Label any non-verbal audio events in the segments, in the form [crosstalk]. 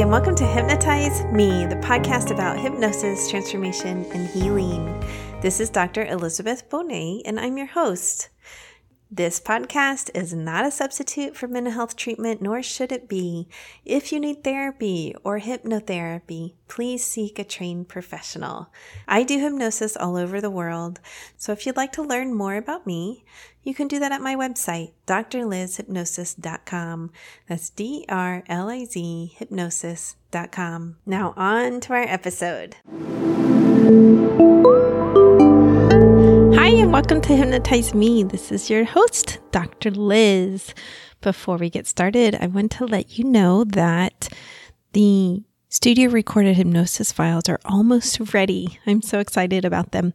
and welcome to Hypnotize Me, the podcast about hypnosis, transformation, and healing. This is Dr. Elizabeth Bonet, and I'm your host. This podcast is not a substitute for mental health treatment, nor should it be. If you need therapy or hypnotherapy, please seek a trained professional. I do hypnosis all over the world, so if you'd like to learn more about me, you can do that at my website, drlizhypnosis.com. That's D R L I Z hypnosis.com. Now, on to our episode. Hi, and welcome to Hypnotize Me. This is your host, Dr. Liz. Before we get started, I want to let you know that the studio recorded hypnosis files are almost ready. I'm so excited about them.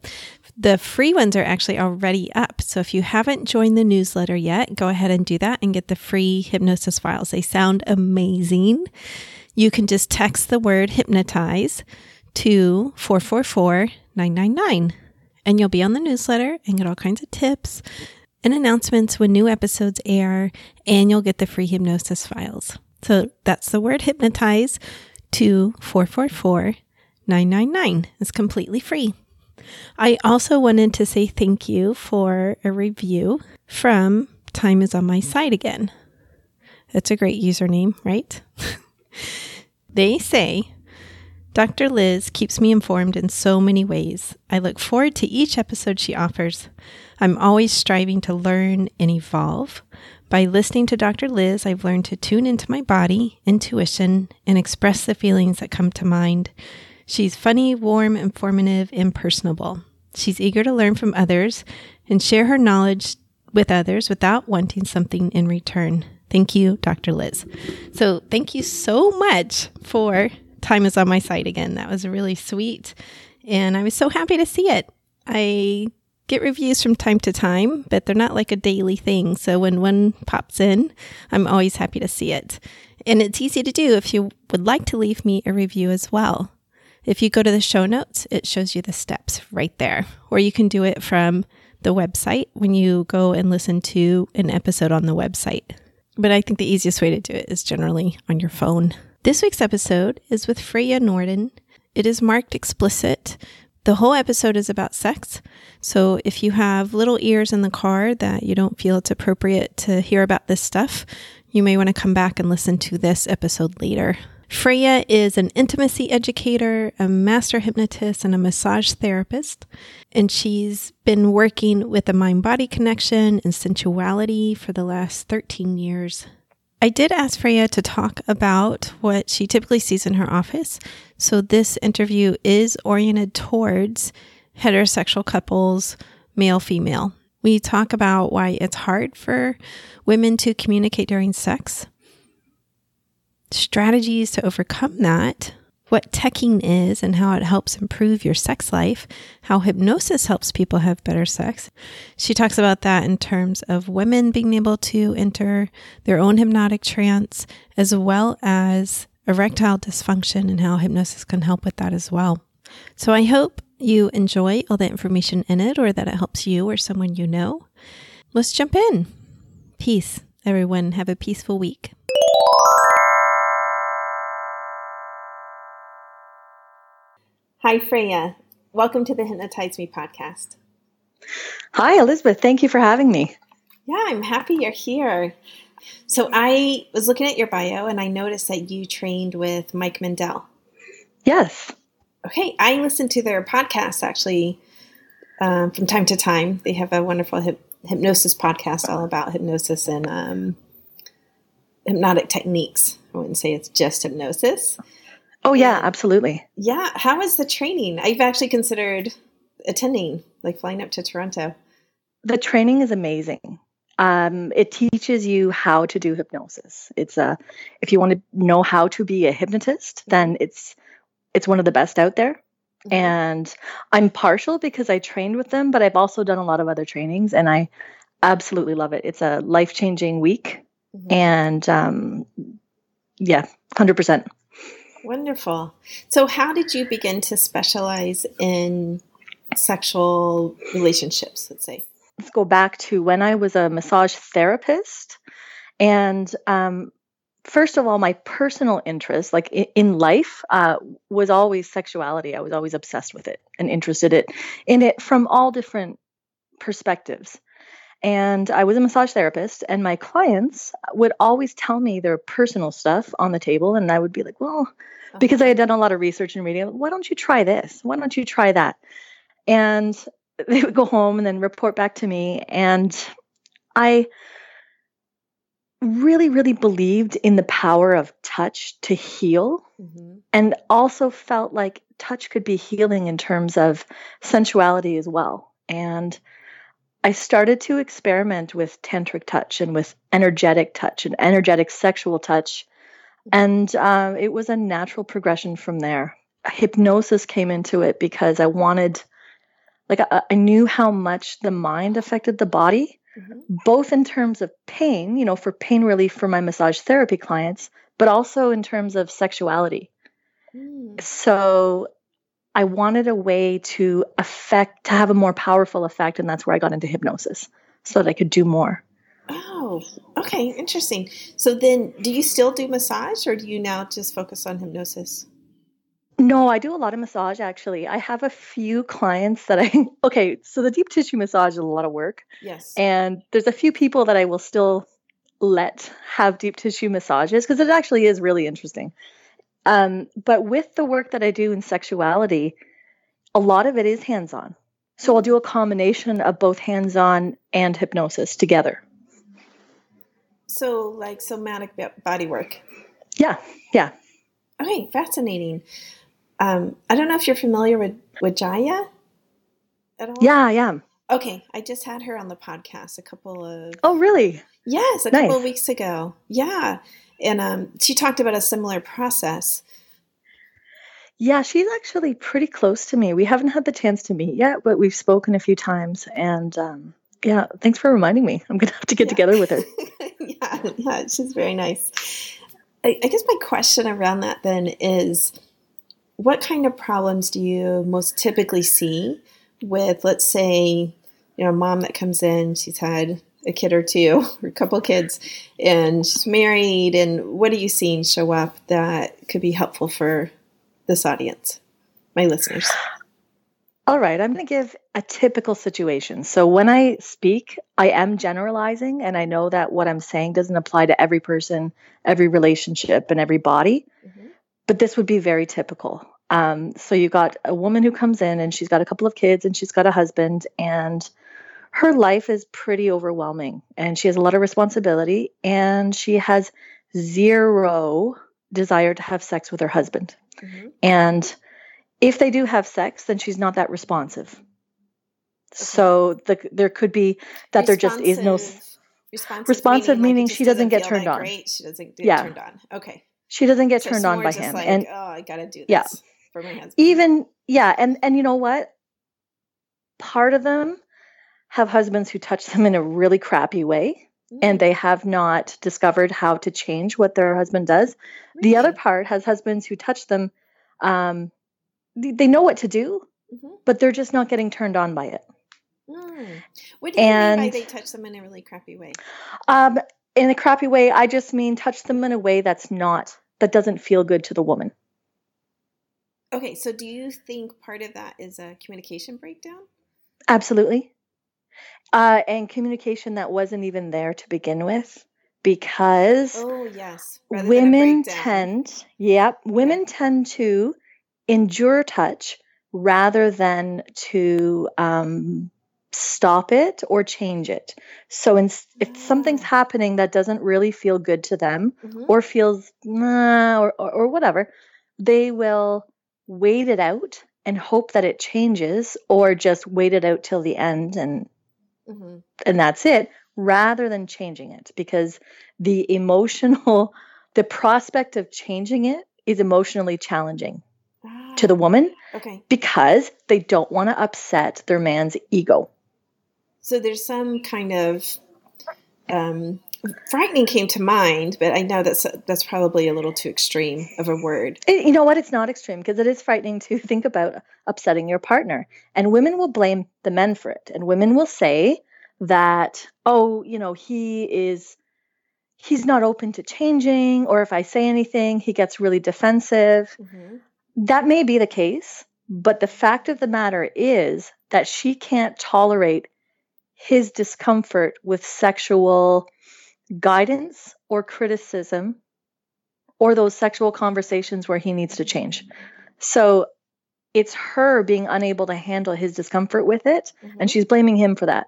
The free ones are actually already up. So if you haven't joined the newsletter yet, go ahead and do that and get the free hypnosis files. They sound amazing. You can just text the word hypnotize to 444 999 and you'll be on the newsletter and get all kinds of tips and announcements when new episodes air, and you'll get the free hypnosis files. So that's the word hypnotize to 444 999. It's completely free. I also wanted to say thank you for a review from Time is on my side again. That's a great username, right? [laughs] they say Dr. Liz keeps me informed in so many ways. I look forward to each episode she offers. I'm always striving to learn and evolve. By listening to Dr. Liz, I've learned to tune into my body, intuition, and express the feelings that come to mind. She's funny, warm, informative, and personable. She's eager to learn from others and share her knowledge with others without wanting something in return. Thank you, Dr. Liz. So, thank you so much for time is on my side again. That was really sweet. And I was so happy to see it. I get reviews from time to time, but they're not like a daily thing. So when one pops in, I'm always happy to see it. And it's easy to do if you would like to leave me a review as well. If you go to the show notes, it shows you the steps right there. Or you can do it from the website when you go and listen to an episode on the website. But I think the easiest way to do it is generally on your phone. This week's episode is with Freya Norden. It is marked explicit. The whole episode is about sex. So if you have little ears in the car that you don't feel it's appropriate to hear about this stuff, you may want to come back and listen to this episode later. Freya is an intimacy educator, a master hypnotist, and a massage therapist. And she's been working with the mind body connection and sensuality for the last 13 years. I did ask Freya to talk about what she typically sees in her office. So this interview is oriented towards heterosexual couples, male, female. We talk about why it's hard for women to communicate during sex, strategies to overcome that, what teching is and how it helps improve your sex life, how hypnosis helps people have better sex. She talks about that in terms of women being able to enter their own hypnotic trance, as well as erectile dysfunction and how hypnosis can help with that as well. So I hope you enjoy all the information in it or that it helps you or someone you know. Let's jump in. Peace, everyone. Have a peaceful week. Hi, Freya. Welcome to the Hypnotize Me podcast. Hi, Elizabeth. Thank you for having me. Yeah, I'm happy you're here. So, I was looking at your bio and I noticed that you trained with Mike Mandel. Yes. Okay, I listen to their podcast actually um, from time to time. They have a wonderful hip- hypnosis podcast all about hypnosis and um, hypnotic techniques. I wouldn't say it's just hypnosis. Oh yeah, absolutely. Yeah. How is the training? I've actually considered attending, like flying up to Toronto. The training is amazing. Um, it teaches you how to do hypnosis. It's a if you want to know how to be a hypnotist, then it's it's one of the best out there. Mm-hmm. And I'm partial because I trained with them, but I've also done a lot of other trainings, and I absolutely love it. It's a life changing week, mm-hmm. and um, yeah, hundred percent. Wonderful. So, how did you begin to specialize in sexual relationships, let's say? Let's go back to when I was a massage therapist. And um, first of all, my personal interest, like in, life, uh, was always sexuality. I was always obsessed with it and interested in it from all different perspectives. And I was a massage therapist, and my clients would always tell me their personal stuff on the table, and I would be like, "Well," uh-huh. because I had done a lot of research and reading. Why don't you try this? Why don't you try that? And [laughs] they would go home and then report back to me, and I really, really believed in the power of touch to heal mm-hmm. and also felt like touch could be healing in terms of sensuality as well. And I started to experiment with tantric touch and with energetic touch and energetic sexual touch. And uh, it was a natural progression from there. Hypnosis came into it because I wanted, like, I, I knew how much the mind affected the body mm-hmm. both in terms of pain, you know, for pain relief for my massage therapy clients, but also in terms of sexuality. Mm. So I wanted a way to affect, to have a more powerful effect. And that's where I got into hypnosis so that I could do more. Oh, okay. Interesting. So then, do you still do massage or do you now just focus on hypnosis? No, I do a lot of massage actually. I have a few clients that I [laughs] okay, so the deep tissue massage is a lot of work. Yes. And there's a few people that I will still let have deep tissue massages because it actually is really interesting. Um, but with the work that I do in sexuality, a lot of it is hands on. So I'll do a combination of both hands on and hypnosis together. So, like somatic body work? Yeah, yeah. Okay, fascinating. Um, I don't know if you're familiar with, with Jaya at all. Yeah, I am. Okay, I just had her on the podcast a couple of. Oh, really? Yes, a nice. couple of weeks ago. Yeah, and um, she talked about a similar process. Yeah, she's actually pretty close to me. We haven't had the chance to meet yet, but we've spoken a few times. And um, yeah, thanks for reminding me. I'm going to have to get yeah. together with her. [laughs] yeah, yeah, she's very nice. I, I guess my question around that then is what kind of problems do you most typically see with, let's say, you know, a mom that comes in, she's had a kid or two, or [laughs] a couple kids, and she's married, and what are you seeing show up that could be helpful for this audience, my listeners? All right, I'm going to give a typical situation. So when I speak, I am generalizing, and I know that what I'm saying doesn't apply to every person, every relationship, and every body. Mm-hmm but this would be very typical. Um, so you got a woman who comes in and she's got a couple of kids and she's got a husband and her life is pretty overwhelming and she has a lot of responsibility and she has zero desire to have sex with her husband. Mm-hmm. And if they do have sex, then she's not that responsive. Okay. So the, there could be that there just is no responsive, responsive meaning, meaning like she doesn't get turned on. Great. She doesn't get yeah. turned on. Okay. She doesn't get so turned on by him. Like, and oh, I gotta do this yeah. for my husband. Even yeah, and and you know what? Part of them have husbands who touch them in a really crappy way. Mm. And they have not discovered how to change what their husband does. Really? The other part has husbands who touch them. Um, they know what to do, mm-hmm. but they're just not getting turned on by it. Mm. What do you and, mean by they touch them in a really crappy way? Um, in a crappy way, I just mean touch them in a way that's not, that doesn't feel good to the woman. Okay, so do you think part of that is a communication breakdown? Absolutely. Uh, and communication that wasn't even there to begin with because oh yes Rather women tend yep women tend to endure touch rather than to um, stop it or change it. So in, if something's ah. happening that doesn't really feel good to them mm-hmm. or feels nah, or, or, or whatever, they will wait it out and hope that it changes or just wait it out till the end and mm-hmm. and that's it rather than changing it because the emotional the prospect of changing it is emotionally challenging ah, to the ah, woman okay. because they don't want to upset their man's ego. So there's some kind of um, frightening came to mind, but I know that's that's probably a little too extreme of a word. It, you know what? It's not extreme because it is frightening to think about upsetting your partner, and women will blame the men for it, and women will say that, oh, you know, he is he's not open to changing, or if I say anything, he gets really defensive. Mm-hmm. That may be the case, but the fact of the matter is that she can't tolerate his discomfort with sexual guidance or criticism or those sexual conversations where he needs to change. So it's her being unable to handle his discomfort with it, mm-hmm. and she's blaming him for that.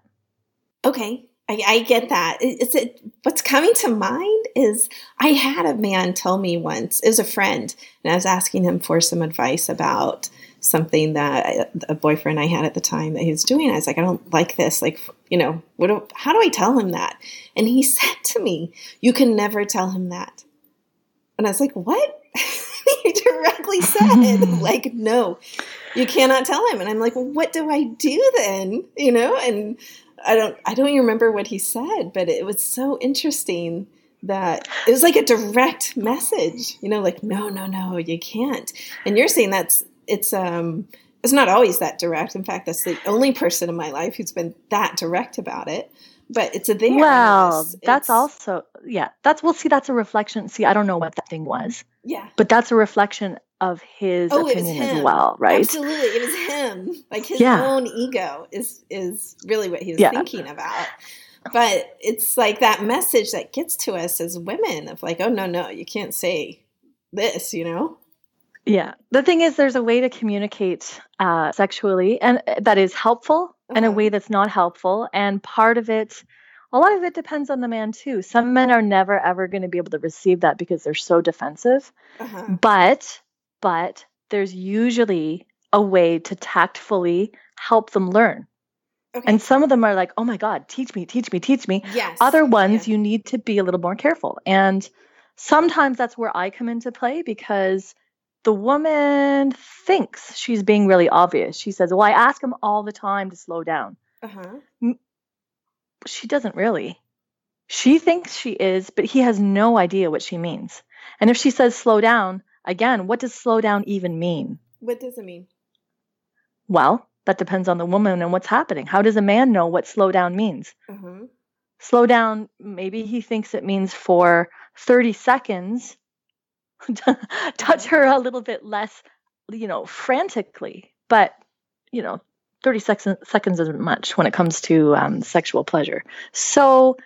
Okay, I, I get that. It's it, what's coming to mind is I had a man tell me once, it was a friend, and I was asking him for some advice about something that a boyfriend I had at the time that he was doing. I was like, I don't like this. Like, you know, what? Do, how do I tell him that? And he [laughs] said to me, "You can never tell him that." And I was like, "What?" [laughs] he directly said, [laughs] "Like, no, you cannot tell him." And I'm like, "Well, what do I do then?" You know, and I don't, I don't even remember what he said, but it was so interesting that it was like a direct message, you know, like, no, no, no, you can't. And you're saying that's it's um it's not always that direct. In fact, that's the only person in my life who's been that direct about it. But it's a thing. Well, it's, that's it's, also yeah. That's we'll see. That's a reflection. See, I don't know what that thing was. Yeah. But that's a reflection of his oh, opinion as well, right? Absolutely, it was him. Like his yeah. own ego is is really what he was yeah. thinking about. But it's like that message that gets to us as women of like, oh no, no, you can't say this, you know. Yeah. The thing is, there's a way to communicate uh, sexually, and uh, that is helpful, uh-huh. and a uh-huh. way that's not helpful. And part of it, a lot of it depends on the man too. Some men are never ever going to be able to receive that because they're so defensive. Uh-huh. But, but there's usually a way to tactfully help them learn. Okay. And some of them are like, "Oh my God, teach me, teach me, teach me." Yes. Other ones, yeah. you need to be a little more careful, and sometimes that's where I come into play because the woman thinks she's being really obvious. She says, Well, I ask him all the time to slow down. Uh-huh. She doesn't really. She thinks she is, but he has no idea what she means. And if she says slow down, again, what does slow down even mean? What does it mean? Well, that depends on the woman and what's happening. How does a man know what slow down means? Uh-huh. Slow down, maybe he thinks it means for 30 seconds [laughs] touch her a little bit less, you know, frantically. But, you know, 30 seconds, seconds isn't much when it comes to um, sexual pleasure. So,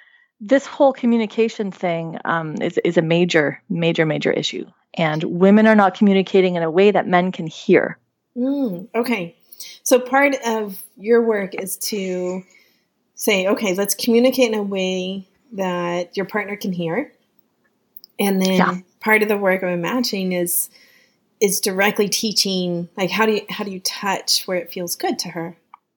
this whole communication thing um, is, is a major, major, major issue. And women are not communicating in a way that men can hear. Mm, okay. So, part of your work is to say, okay, let's communicate in a way that your partner can hear. And then yeah part of the work I'm imagining is is directly teaching like how do you how do you touch where it feels good to her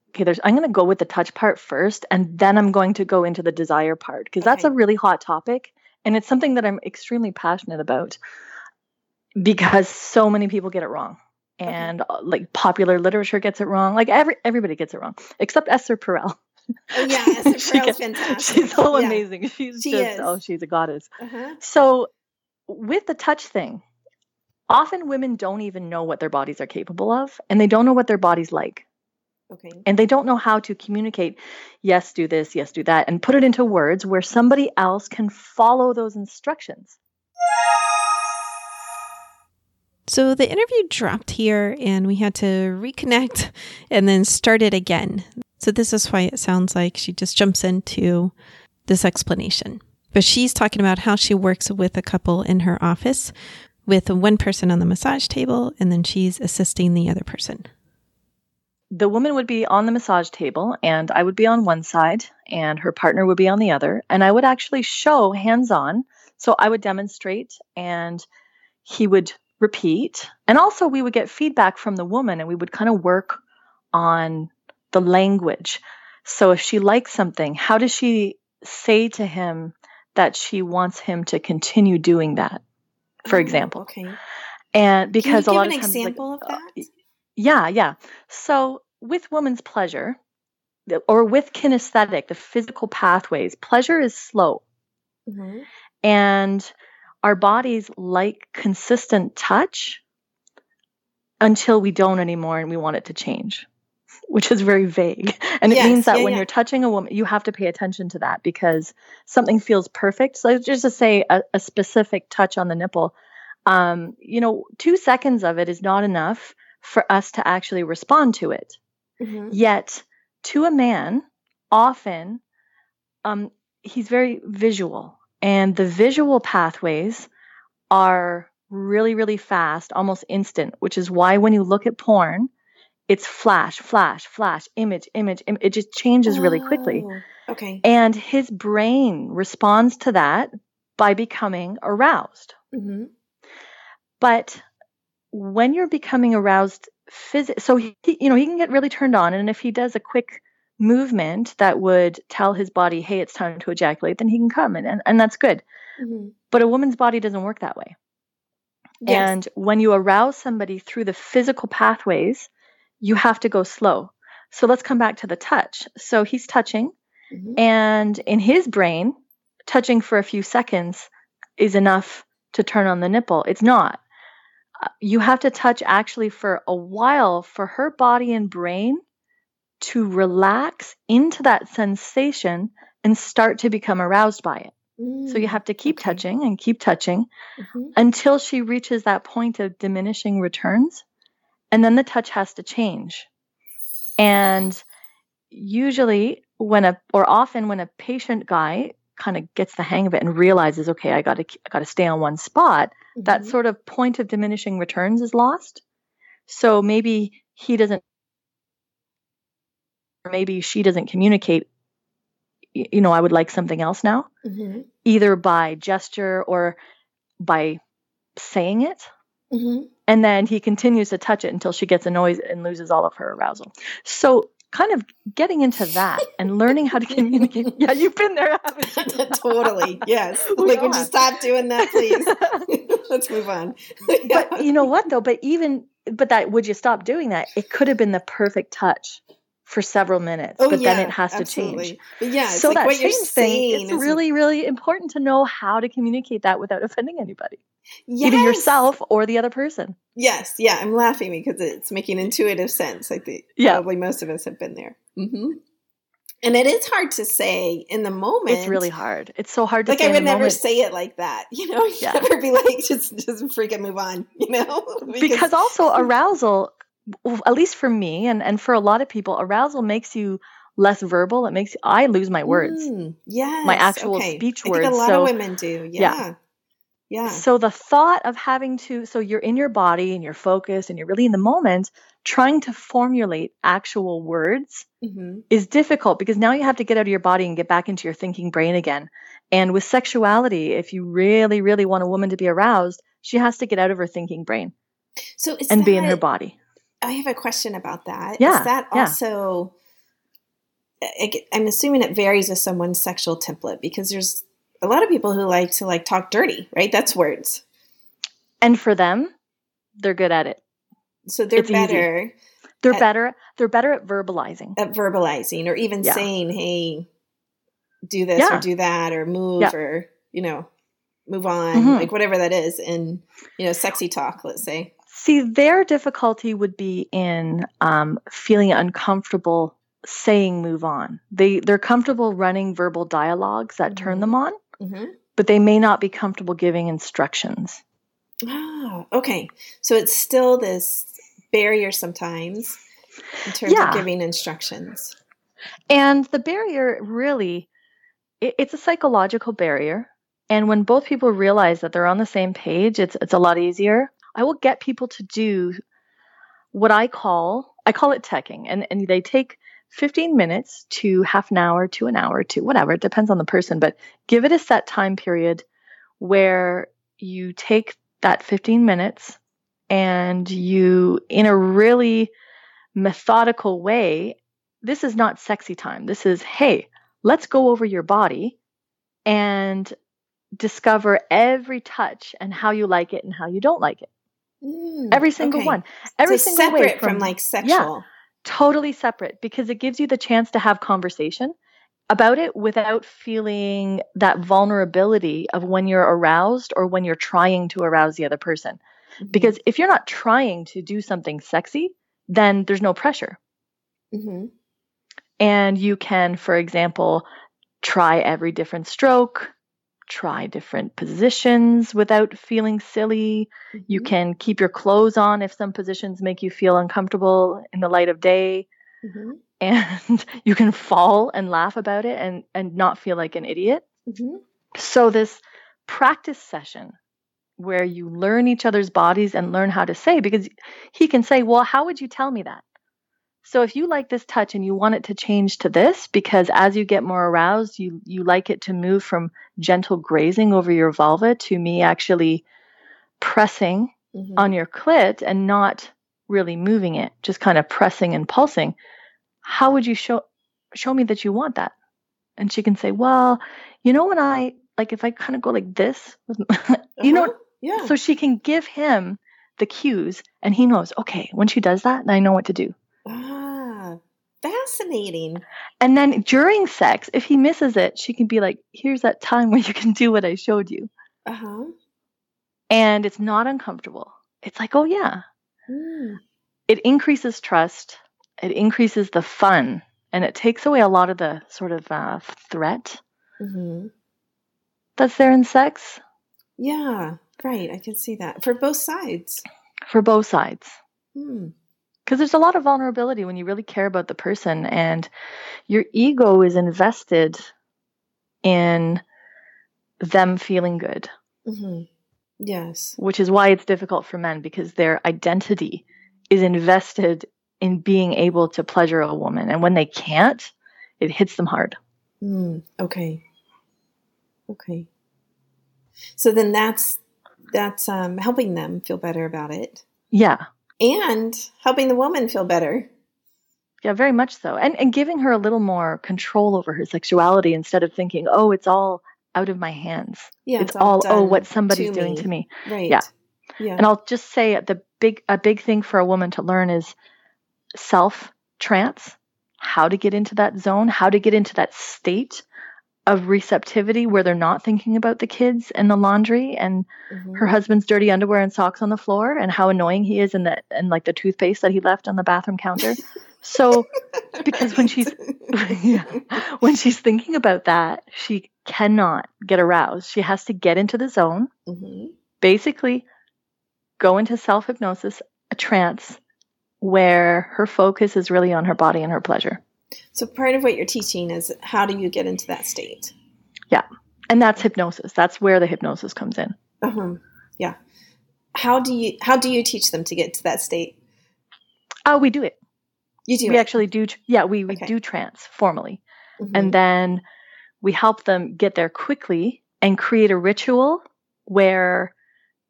okay there's i'm going to go with the touch part first and then i'm going to go into the desire part because okay. that's a really hot topic and it's something that i'm extremely passionate about because so many people get it wrong and okay. Uh, like popular literature gets it wrong like every everybody gets it wrong except esther perel Oh yeah, [laughs] Esther Perel's gets, fantastic. She's so yeah. amazing. She's she just is. oh, she's a goddess. Uh-huh. So with the touch thing, often women don't even know what their bodies are capable of and they don't know what their body's like. Okay. And they don't know how to communicate, yes, do this, yes, do that, and put it into words where somebody else can follow those instructions. So the interview dropped here and we had to reconnect [laughs] and then start it again. So this is why it sounds like she just jumps into this explanation. But she's talking about how she works with a couple in her office with one person on the massage table and then she's assisting the other person. The woman would be on the massage table and I would be on one side and her partner would be on the other. And I would actually show hands on. So I would demonstrate and he would repeat. And also, we would get feedback from the woman and we would kind of work on the language. So if she likes something, how does she say to him, that she wants him to continue doing that, for oh, example. Okay. And because a lot of times, example like, of uh, that? yeah, yeah. So with woman's pleasure, or with kinesthetic, the physical pathways, pleasure is slow. Mm-hmm. And our bodies like consistent touch until we don't anymore and we want it to change. Which is very vague. And it Yes, means that yeah, when yeah. you're touching a woman, you have to pay attention to that because something feels perfect. So just to say a, a specific touch on the nipple, um, you know, two seconds of it is not enough for us to actually respond to it. Mhm. Yet, to a man, often um, he's very visual, and the visual pathways are really, really fast, almost instant, which is why when you look at porn, it's flash, flash, flash, image, image, Im- it just changes really quickly. Oh, Okay. And his brain responds to that by becoming aroused. hmm But when you're becoming aroused, phys- so he, you know, he can get really turned on, and if he does a quick movement that would tell his body, "Hey, it's time to ejaculate," then he can come, and and, and that's good. hmm But a woman's body doesn't work that way. Yes. And when you arouse somebody through the physical pathways, you have to go slow. So let's come back to the touch. So he's touching, Mhm. and in his brain, touching for a few seconds is enough to turn on the nipple. It's not. Uh, You have to touch actually for a while for her body and brain to relax into that sensation and start to become aroused by it. So you Mm, have to keep okay. touching and keep touching mhm. until she reaches that point of diminishing returns. And then the touch has to change. And usually, when a, or often when a patient guy kind of gets the hang of it and realizes, okay, I got to, I got to stay on one spot, that Mhm. sort of point of diminishing returns is lost. So maybe he doesn't, or maybe she doesn't communicate, you know, I would like something else now, Mhm. either by gesture or by saying it. Mhm. And then he continues to touch it until she gets annoyed and loses all of her arousal. So, kind of getting into that and learning how to communicate. [laughs] Yeah, you've been there, [laughs] totally. Yes. [laughs] We like, would you stop doing that, please? Let's move on. but you know what though? But even but that would you stop doing that? It could have been the perfect touch for several minutes, oh, but yeah, then it has to absolutely. change. But yeah, it's so like that what you're change thing, saying it's really, really important to know how to communicate that without offending anybody, yes. either yourself or the other person. Yes, yeah, I'm laughing because it's making intuitive sense. I think Yeah. probably most of us have been there. hmm And it is hard to say in the moment. It's really hard. It's so hard to Like I would never moment. say it like that, [laughs] you know. You Yeah. never be like, just just freaking move on, [laughs] you know. because also [laughs] arousal at least for me and, and for a lot of people arousal makes you less verbal it makes i lose my words Mm, yes, my actual okay. speech I think a words, lot so- of women do. Yeah. Yeah, yeah. so the thought of having to so you're in your body and you're focused and you're really in the moment trying to formulate actual words hmm is difficult because now you have to get out of your body and get back into your thinking brain again and with sexuality if you really really want a woman to be aroused she has to get out of her thinking brain So and be in her body I have a question about that. Yeah, that yeah. also? I- I'm assuming it varies with someone's sexual template because there's a lot of people who like to like talk dirty, right? That's words. and for them they're good at it So they're It's easy. better They're At- better. They're better at verbalizing. at verbalizing or even Yeah. saying, "Hey, do this Yeah. or do that or move Yeah. or you know, move on," Mhm. like whatever that is, and you know, sexy talk. Let's say. See, their difficulty would be in um, feeling uncomfortable saying "move on." They they're comfortable running verbal dialogues that turn Mhm. them on, hmm but they may not be comfortable giving instructions. Ah, okay. So it's still this barrier sometimes in terms Yeah. of giving instructions. And the barrier really, it, it's a psychological barrier. And when both people realize that they're on the same page, it's it's a lot easier. I will get people to do what I call I call it teching, and and they take 15 minutes to half an hour to an hour to whatever it depends on the person, but give it a set time period where you take that 15 minutes and you in a really methodical way this is not sexy time. This is, hey, let's go over your body and discover every touch and how you like it and how you don't like it. Mm, Every single okay. one. Every so single way separate from, like sexual. Yeah, totally separate because it gives you the chance to have conversation about it without feeling that vulnerability of when you're aroused or when you're trying to arouse the other person. Mhm. Because if you're not trying to do something sexy, then there's no pressure. Mm-hmm. And you can, for example, try every different stroke, try different positions without feeling silly. You Mhm. can keep your clothes on if some positions make you feel uncomfortable in the light of day. Mhm. [laughs] And you can fall and laugh about it and, and not feel like an idiot. Mhm. So, this practice session where you learn each other's bodies and learn how to say, because he can say, Well, how would you tell me that? So, if you like this touch and you want it to change to this, because as you get more aroused, you, you like it to move from gentle grazing over your vulva to me actually pressing Mhm. on your clit and not really moving it, just kind of pressing and pulsing, how would you show show me that you want that? And she can say, "Well, you know when I like if I kind of go like this, my- [laughs] you know." Uh-huh. Yeah. So she can give him the cues, and he knows. Okay, when she does that, I know what to do. ah, fascinating. And then during sex, if he misses it, she can be like, "Here's that time where you can do what I showed you," Uh huh. and it's not uncomfortable. It's like, "Oh yeah." Mm. it increases trust, it increases the fun, and it takes away a lot of the sort of uh, threat hmm that's there in sex Yeah. Right. I can see that for both sides. for both sides. Hmm. Because there's a lot of vulnerability when you really care about the person, and your ego is invested in them feeling good, hmm Yes. which is why it's difficult for men because their identity is invested in being able to pleasure a woman. And when they can't, it hits them hard. Mm. Okay. Okay. So then that's that's um, helping them feel better about it, Yeah. And helping the woman feel better. Yeah, very much so. And and giving her a little more control over her sexuality instead of thinking, "Oh, it's all out of my hands. Yeah. it's, all, oh, what somebody's to doing me. to me." Right. Yeah. Yeah. And I'll just say the big a big thing for a woman to learn is self trance, how to get into that zone, how to get into that state of receptivity where they're not thinking about the kids and the laundry and Mhm. her husband's dirty underwear and socks on the floor and how annoying he is and the and like the toothpaste that he left on the bathroom counter. So [laughs] because when she's [laughs] yeah, when she's thinking about that, she cannot get aroused. She has to get into the zone, Mhm. basically go into self hypnosis, a trance, where her focus is really on her body and her pleasure. So part of what you're teaching is how do you get into that state? Yeah. And that's hypnosis. That's where the hypnosis comes in. Uh-huh. Yeah. How do you how do you teach them to get to that state? Oh, we do it. You do we it. actually do. Yeah, we, we Okay. do trance formally. Mhm. and then we help them get there quickly and create a ritual where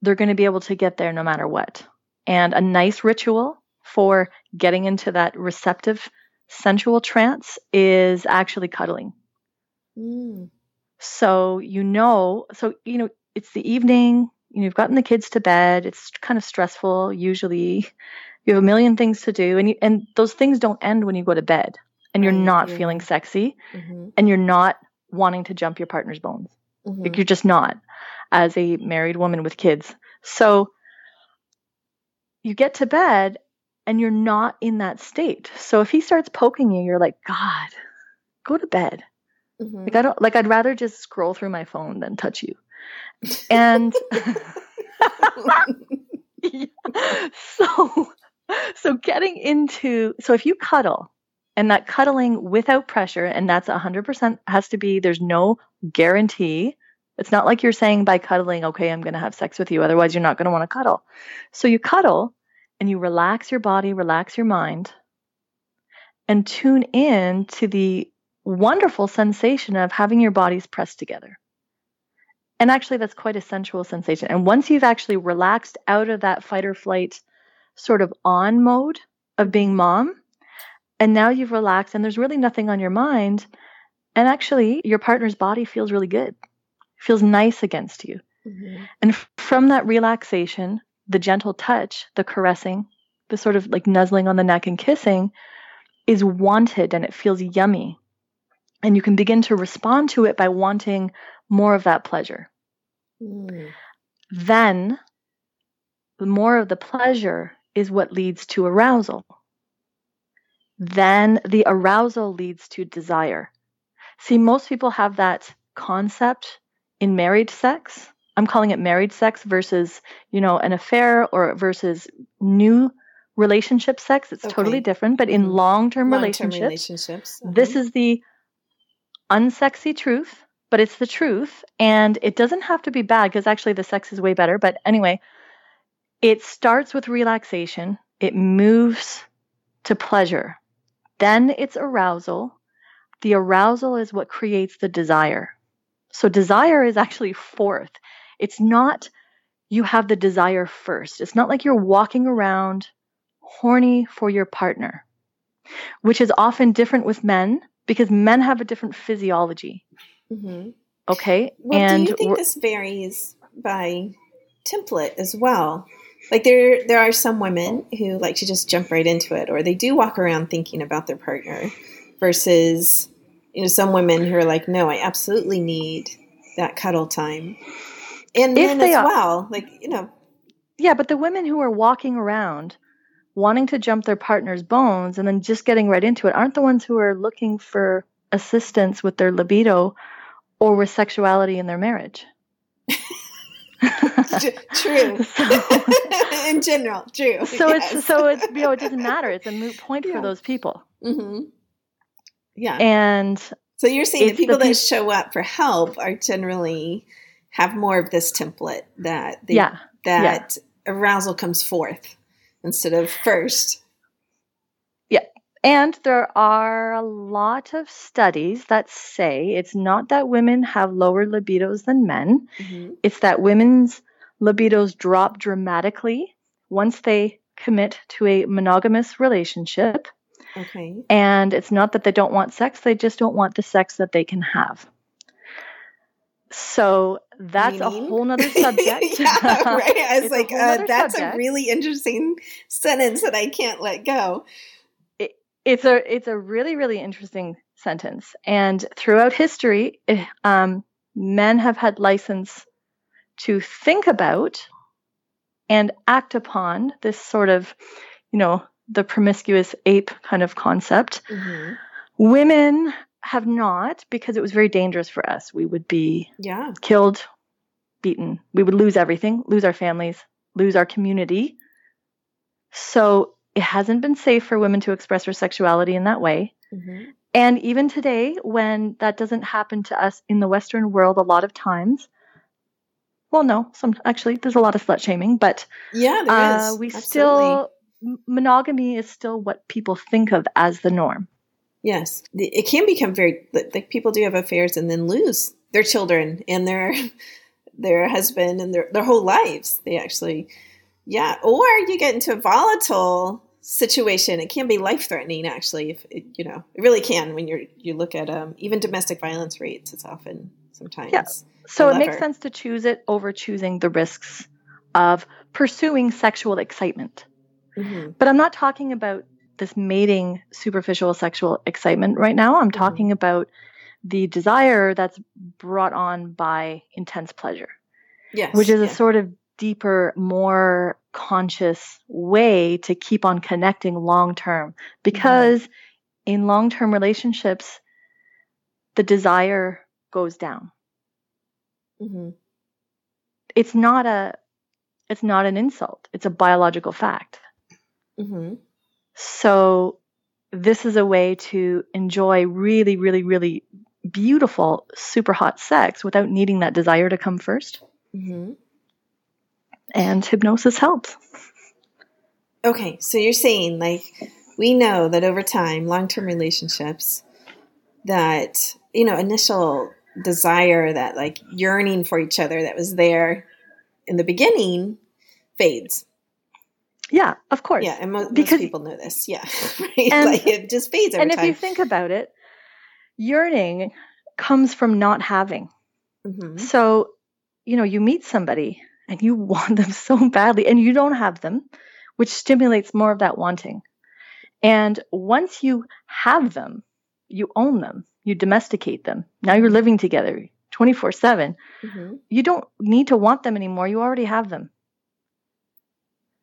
they're going to be able to get there no matter what. And a nice ritual for getting into that receptive sensual trance is actually cuddling. Mm. So you know, so you know, it's the evening, you know, you've gotten the kids to bed, it's kind of stressful usually. You have a million things to do and you, and those things don't end when you go to bed and you're not yeah. feeling sexy Mhm. and you're not wanting to jump your partner's bones. Mhm. Like you're just not as a married woman with kids. So you get to bed and you're not in that state. So if he starts poking you, you're like, God, go to bed. Mhm. Like I don't like I'd rather just scroll through my phone than touch you. And [laughs] so so getting into so if you cuddle and that cuddling without pressure and that's 100% has to be there's no guarantee it's not like you're saying by cuddling okay i'm going to have sex with you otherwise you're not going to want to cuddle so you cuddle and you relax your body relax your mind and tune in to the wonderful sensation of having your bodies pressed together. And actually that's quite a sensual sensation. And once you've actually relaxed out of that fight or flight sort of on mode of being mom and now you've relaxed and there's really nothing on your mind and actually your partner's body feels really good. Feels nice against you. Mhm. and f- from that relaxation the gentle touch the caressing the sort of like nuzzling on the neck and kissing is wanted and it feels yummy and you can begin to respond to it by wanting more of that pleasure Mm. then the more of the pleasure is what leads to arousal. then the arousal leads to desire. See, most people have that concept in married sex. I'm calling it married sex versus, you know, an affair or versus new relationship sex. It's Okay. totally different. But in Mhm. long-term, Long-term relationships, relationships. this uh-huh. is the unsexy truth, but it's the truth. And it doesn't have to be bad because actually the sex is way better. But anyway, it starts with relaxation, it moves to pleasure. Then it's arousal. The arousal is what creates the desire. So desire is actually fourth. It's not you have the desire first. It's not like you're walking around horny for your partner, which is often different with men because men have a different physiology. Mhm. Okay. Well, and do you think this varies by template as well? Like there, there are some women who like to just jump right into it, or they do walk around thinking about their partner, versus you know some women who are like, no, I absolutely need that cuddle time, and If they as are- well. Like you know, Yeah, but the women who are walking around wanting to jump their partner's bones and then just getting right into it aren't the ones who are looking for assistance with their libido or with sexuality in their marriage. [laughs] true. [laughs] So- [laughs] in general, true. so it's so it's you know it doesn't matter. It's a moot point Yeah. for those people. hmm yeah. And So you're saying the It's the people that show up for help are generally have more of this template that they, yeah, that arousal comes forth instead of first. Yeah. and there are a lot of studies that say it's not that women have lower libidos than men. Mm-hmm. It's that women's libidos drop dramatically once they commit to a monogamous relationship. Okay. And it's not that they don't want sex, they just don't want the sex that they can have. So that's a whole nother [laughs] subject. yeah, right. I [laughs] was a like, whole uh, that's subject. a really interesting sentence that I can't let go. it's a it's a really really interesting sentence and throughout history eh, um, men have had license to think about and act upon this sort of you know the promiscuous ape kind of concept Mm-hmm. women have not because it was very dangerous for us we would be Yeah. killed beaten we would lose everything lose our families lose our community so it hasn't been safe for women to express their sexuality in that way Mm-hmm. and even today, when that doesn't happen to us in the Western world a lot of times, well, no, some actually there's a lot of slut shaming, but Yeah, there uh, is. we Absolutely. still monogamy is still what people think of as the norm. Yes, it can become very like people do have affairs and then lose their children and their [laughs] their husband and their their whole lives. They actually, yeah, or you get into a volatile situation. It can be life threatening. Actually, if it, you know, it really can when you're you look at um, even domestic violence rates. It's often sometimes. Yeah. So it makes sense to choose it over choosing the risks of pursuing sexual excitement. Mhm. But I'm not talking about this mating superficial sexual excitement right now. I'm Mhm. talking about the desire that's brought on by intense pleasure. Yes, which is a sort of deeper, more conscious way to keep on connecting long term. Because in long term relationships, the desire goes down. Mhm. It's not a it's not an insult. It's a biological fact. Mhm. So this is a way to enjoy really, really, really beautiful, super hot sex without needing that desire to come first. Mhm. And hypnosis helps. Okay, so you're saying like we know that over time, long-term relationships, that you know, initial desire, that like yearning for each other that was there in the beginning, fades. Yeah, of course. Yeah, and mo- most Because- people know this. Yeah, [laughs] right. And- like it just fades over and if you think about it, yearning comes from not having. Mhm. So, you know, you meet somebody and you [laughs] want them so badly and you don't have them, which stimulates more of that wanting. And once you have them, you own them, you domesticate them. Now you're living together 24 7. Mhm. You don't need to want them anymore. You already have them.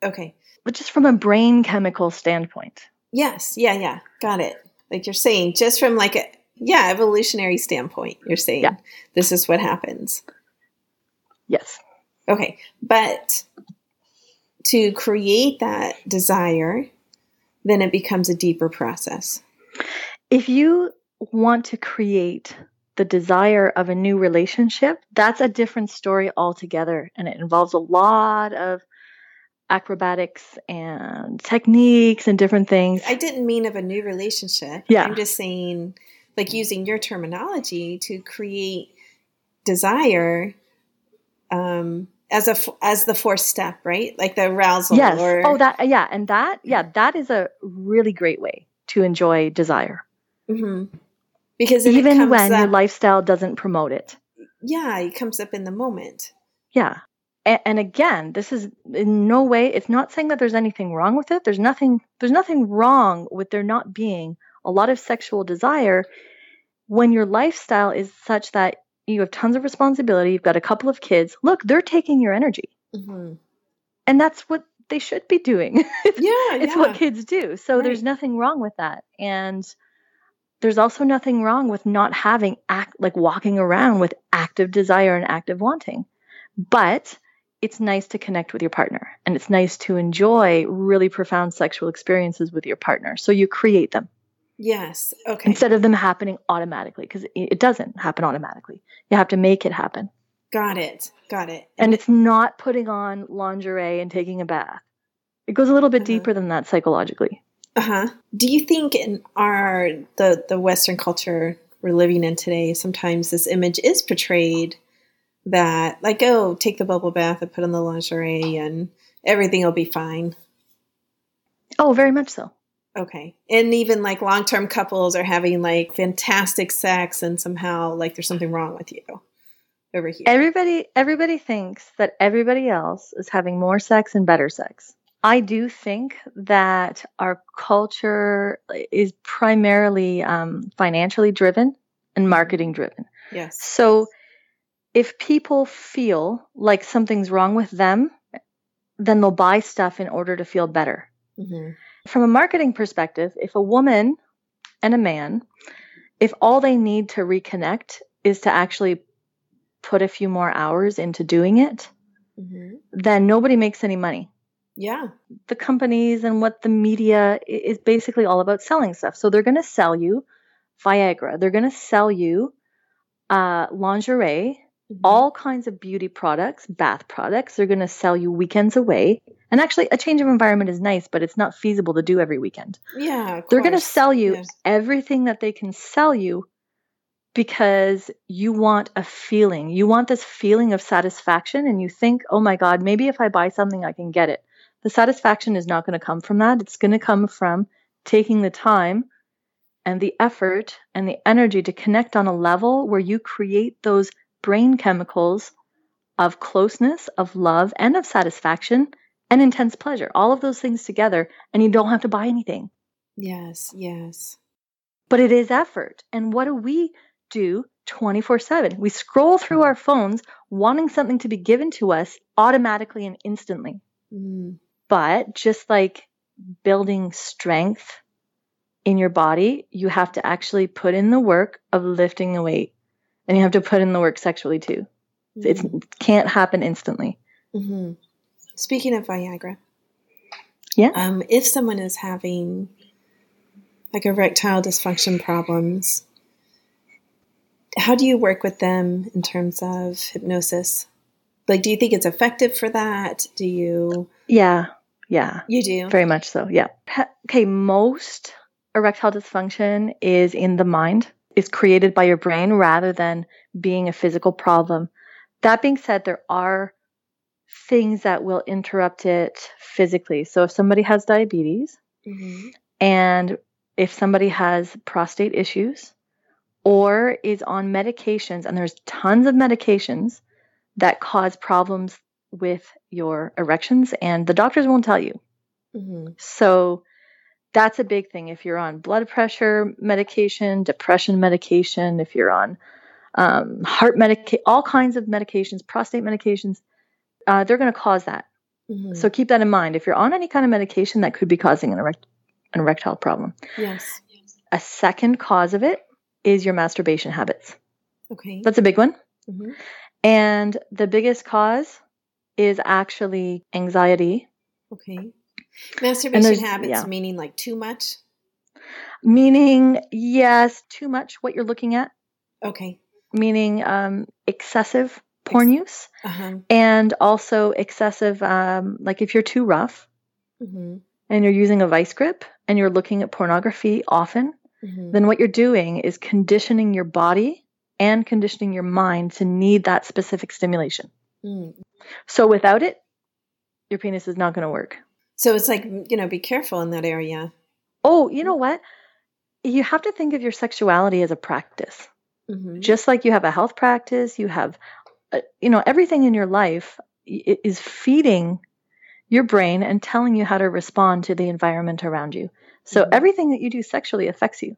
Okay. But just from a brain chemical standpoint. Yes. Yeah. Yeah. Got it. Like you're saying, just from like a yeah evolutionary standpoint, you're saying Yeah. this is what happens. Yes. Okay, but to create that desire, then it becomes a deeper process. If you want to create the desire of a new relationship, that's a different story altogether. And it involves a lot of acrobatics and techniques and different things. I didn't mean of a new relationship. Yeah. I'm just saying, like using your terminology to create desire um, as a as the fourth step, right? Like the arousal. yes. Or, Oh, that, yeah. And that, yeah, that is a really great way to enjoy desire, Mhm. because even when your lifestyle doesn't promote it. yeah, it comes up in the moment. Yeah. And, and again, this is in no way, it's not saying that there's anything wrong with it. There's nothing, there's nothing wrong with there not being a lot of sexual desire when your lifestyle is such that you have tons of responsibility, you've got a couple of kids. Look, they're taking your energy. hmm And that's what they should be doing. [laughs] it's Yeah, it's yeah. what kids do. So there's nothing wrong with that. And there's also nothing wrong with not having act like walking around with active desire and active wanting. But it's nice to connect with your partner and it's nice to enjoy really profound sexual experiences with your partner. So you create them Yes. Okay. instead of them happening automatically because it, doesn't happen automatically. You have to make it happen. Got it. Got it. And it's not putting on lingerie and taking a bath. It goes a little bit Uh-huh. deeper than that psychologically. Uh huh. Do you think in our the the Western culture we're living in today, sometimes this image is portrayed that like, oh, take the bubble bath and put on the lingerie and everything will be fine. Oh, very much so. Okay. And even like long term couples are having like fantastic sex and somehow like there's something wrong with you over here. Everybody everybody thinks that everybody else is having more sex and better sex. I do think that our culture is primarily um, financially driven and marketing driven. yes. So if people feel like something's wrong with them, then they'll buy stuff in order to feel better. hmm From a marketing perspective, if a woman and a man, if all they need to reconnect is to actually put a few more hours into doing it, hmm then nobody makes any money. Yeah. The companies and what the media is basically all about selling stuff. So they're going to sell you Viagra, they're going to sell you uh, lingerie, Mhm. all kinds of beauty products, bath products. They're going to sell you weekends away. And actually, a change of environment is nice, but it's not feasible to do every weekend. Yeah. They're going to sell you Yes. everything that they can sell you because you want a feeling. You want this feeling of satisfaction, and you think, oh my God, maybe if I buy something, I can get it. The satisfaction is not going to come from that. It's going to come from taking the time and the effort and the energy to connect on a level where you create those brain chemicals of closeness, of love, and of satisfaction and intense pleasure. All of those things together, and you don't have to buy anything Yes. Yes. but it is effort. And what do we do 24 7? We scroll through our phones wanting something to be given to us automatically and instantly. Mm. But just like building strength in your body, you have to actually put in the work of lifting the weight. And you have to put in the work sexually too. It's, it can't happen instantly. hmm Speaking of Viagra, Yeah. um, if someone is having like erectile dysfunction problems, how do you work with them in terms of hypnosis? Like, do you think it's effective for that? Do you? Yeah. Yeah. You do. Very much so. Yeah. Okay. Most erectile dysfunction is in the mind, is created by your brain rather than being a physical problem. That being said, there are things that will interrupt it physically. So if somebody has diabetes hmm and if somebody has prostate issues or is on medications, and there's tons of medications that cause problems with your erections, and the doctors won't tell you. hmm So that's a big thing. If you're on blood pressure medication, depression medication, if you're on um, heart medication, all kinds of medications, prostate medications, uh, they're going to cause that. hmm So keep that in mind. If you're on any kind of medication that could be causing an erect- an erectile problem. Yes. A second cause of it is your masturbation habits. Okay. That's a big one. hmm And the biggest cause is actually anxiety, Okay. Masturbation habits yeah. meaning like too much. meaning, yes, too much what you're looking at, Okay. meaning um, excessive porn use, Uh huh. and also excessive, um, like if you're too rough hmm and you're using a vice grip and you're looking at pornography often, hmm then what you're doing is conditioning your body and conditioning your mind to need that specific stimulation. Mm. So without it, your penis is not going to work. So it's like you know, be careful in that area. Oh, you know what? You have to think of your sexuality as a practice. hmm Just like you have a health practice, you have, uh, you know, everything in your life is feeding your brain and telling you how to respond to the environment around you. So Mhm. everything that you do sexually affects you.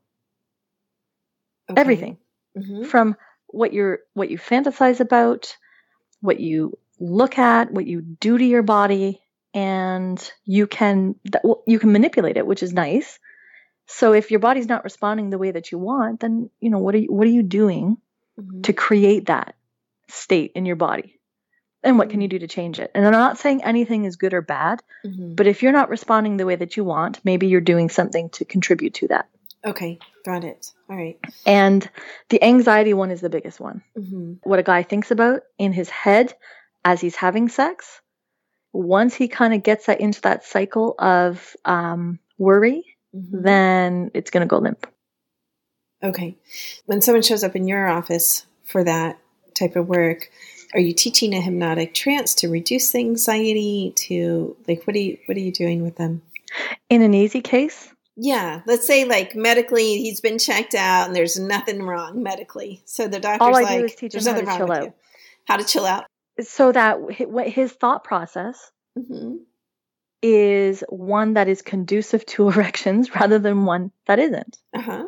Everything. hmm from what you're what you fantasize about, what you look at, what you do to your body, and you can you can manipulate it, which is nice. So if your body's not responding the way that you want, then you know what are you what are you doing hmm to create that state in your body? And what can you do to change it? And I'm not saying anything is good or bad, hmm but if you're not responding the way that you want, maybe you're doing something to contribute to that. Okay. Got it. All right. And the anxiety one is the biggest one. Mm-hmm. what a guy thinks about in his head as he's having sex, once he kind of gets that into that cycle of um, worry, Mm-hmm. then it's going to go limp. Okay. When someone shows up in your office for that type of work, are you teaching a hypnotic trance to reduce anxiety? To like, what are you what are you doing with them? In an easy case, Yeah, let's say like medically he's been checked out and there's nothing wrong medically. So the doctor's like teachers how to chill out and there's nothing wrong medically. So the doctor's All I like, do is teach "There's him how nothing to wrong chill with out. you." How to chill out. so that his thought process hmm is one that is conducive to [laughs] erections rather than one that isn't. Uh huh.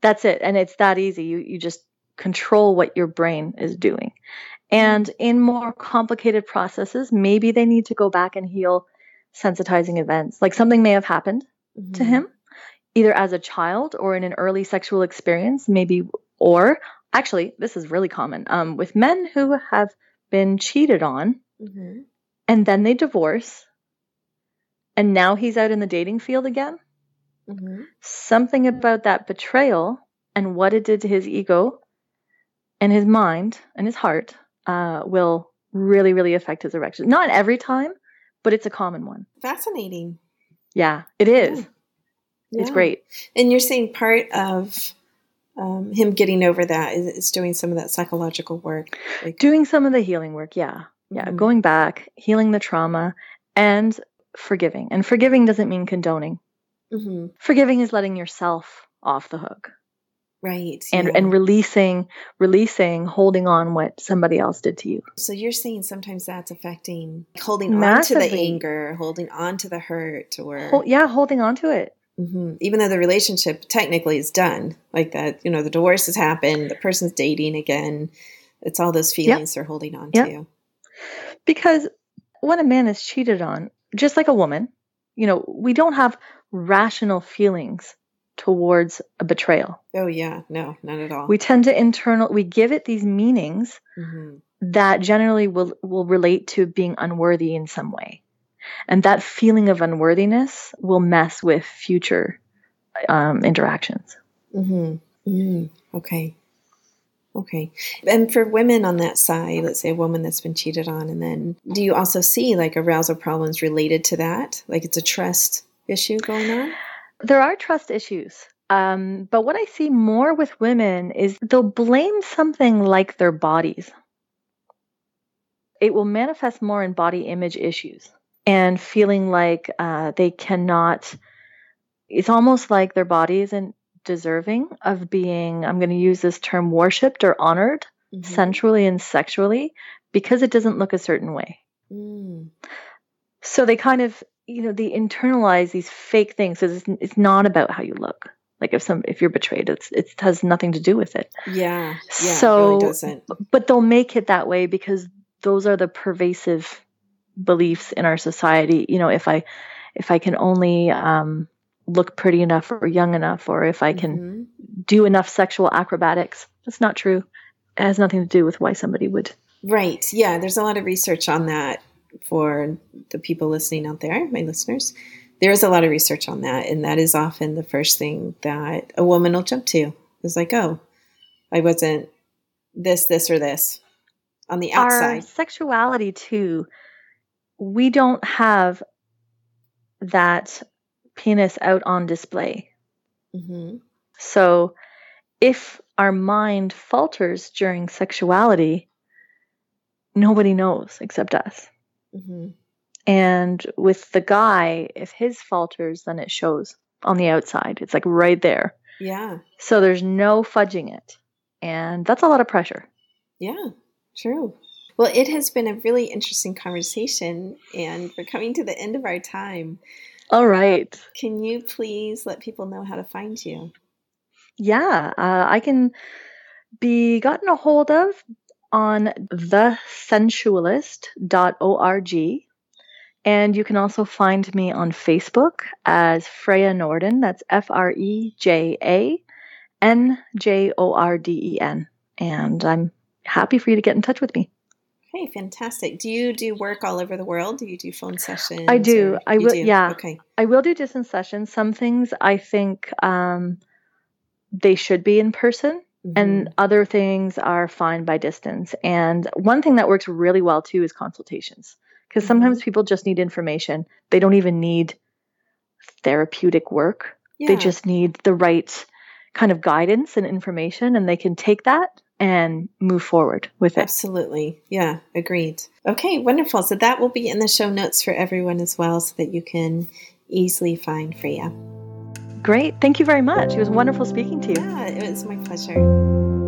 That's it. And it's that easy. You, you just control what your brain is doing. And in more complicated processes, maybe they need to go back and heal sensitizing events. Like something may have happened Mm-hmm. to him, either as a child or in an early sexual experience, maybe, or actually, this is really common um, with men who have been cheated on hmm and then they divorce, and now he's out in the dating field again. hmm Something about that betrayal and what it did to his ego and his mind and his heart uh, will really, really affect his erection. Not every time, but it's a common one. Fascinating. Yeah, it is. It's Yeah. great. And you're saying part of um, him getting over that is, is doing some of that psychological work. Like, Doing some of the healing work, yeah. Yeah, Mhm. going back, healing the trauma, and forgiving. And forgiving doesn't mean condoning. Mhm. Forgiving is letting yourself off the hook Right. and yeah. and releasing, releasing, holding on what somebody else did to you. So you're saying sometimes that's affecting holding on to the anger, holding on to the hurt, or Hol- yeah, holding on to it. Mhm. even though the relationship technically is done, like that, you know, the divorce has happened, the person's dating again. It's all those feelings they're holding on Yep. to. Because when a man is cheated on, just like a woman, you know, we don't have rational feelings towards a betrayal. Oh yeah, no, not at all. We tend to internal we give it these meanings Mhm. that generally will will relate to being unworthy in some way. And that feeling of unworthiness will mess with future um, interactions. Mm-hmm. mm Okay. Okay. And for women on that side, let's say a woman that's been cheated on, and then do you also see like arousal problems related to that? Like it's a trust issue going on? There are trust issues. Um, but what I see more with women is they'll blame something like their bodies. It will manifest more in body image issues and feeling like uh, they cannot, it's almost like their body isn't deserving of being, I'm going to use this term, worshipped or honored Mhm. sensually and sexually because it doesn't look a certain way. Mm. So they kind of, you know, they internalize these fake things. So it's, it's not about how you look. Like if some if you're betrayed, it's it has nothing to do with it. Yeah. Yeah. it So- really doesn't. But they'll make it that way because those are the pervasive beliefs in our society. You know, if I if I can only um, look pretty enough or young enough or if I can mm-hmm. do enough sexual acrobatics. That's not true. It has nothing to do with why somebody would. Right. Yeah. There's a lot of research on that for the people listening out there, my listeners. There is a lot of research on that. And that is often the first thing that a woman will jump to. Is like, oh, I wasn't this, this, or this on the outside. Our sexuality, too, we don't have that penis out on display. Mm-hmm. So if our mind falters during sexuality, nobody knows except us. Mm-hmm. And with the guy, if his falters, then it shows on the outside. It's like right there. Yeah. So there's no fudging it. And that's a lot of pressure. Yeah, true. Well, it has been a really interesting conversation, and we're coming to the end of our time. All right. Can you please let people know how to find you? Yeah, uh, I can be gotten a hold of on thesensualist.org. And you can also find me on Facebook as Freja Njorden. That's F R E J A N J O R D E N. And I'm happy for you to get in touch with me. Okay, fantastic. Do you do work all over the world? Do you do phone sessions? I do. I will. Do? Yeah. Okay. I will do distance sessions. Some things I think um, they should be in person, mm-hmm. and other things are fine by distance. And one thing that works really well too is consultations, because mm-hmm. sometimes people just need information. They don't even need therapeutic work. Yeah. They just need the right kind of guidance and information, and they can take that and move forward with it. Absolutely. Yeah, agreed. Okay, wonderful. So that will be in the show notes for everyone as well so that you can easily find Freja. Great. Thank you very much. It was wonderful speaking to you. Yeah, it was my pleasure.